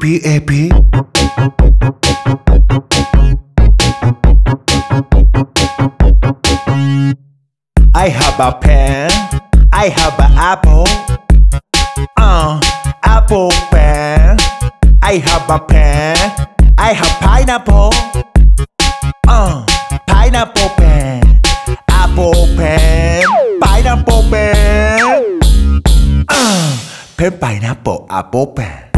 P A P. I have a pen. I have an apple. Uh apple pen. I have a pen. I have pineapple. Uh pineapple pen. Apple pen. Pineapple pen. Uh pen pineapple apple pen.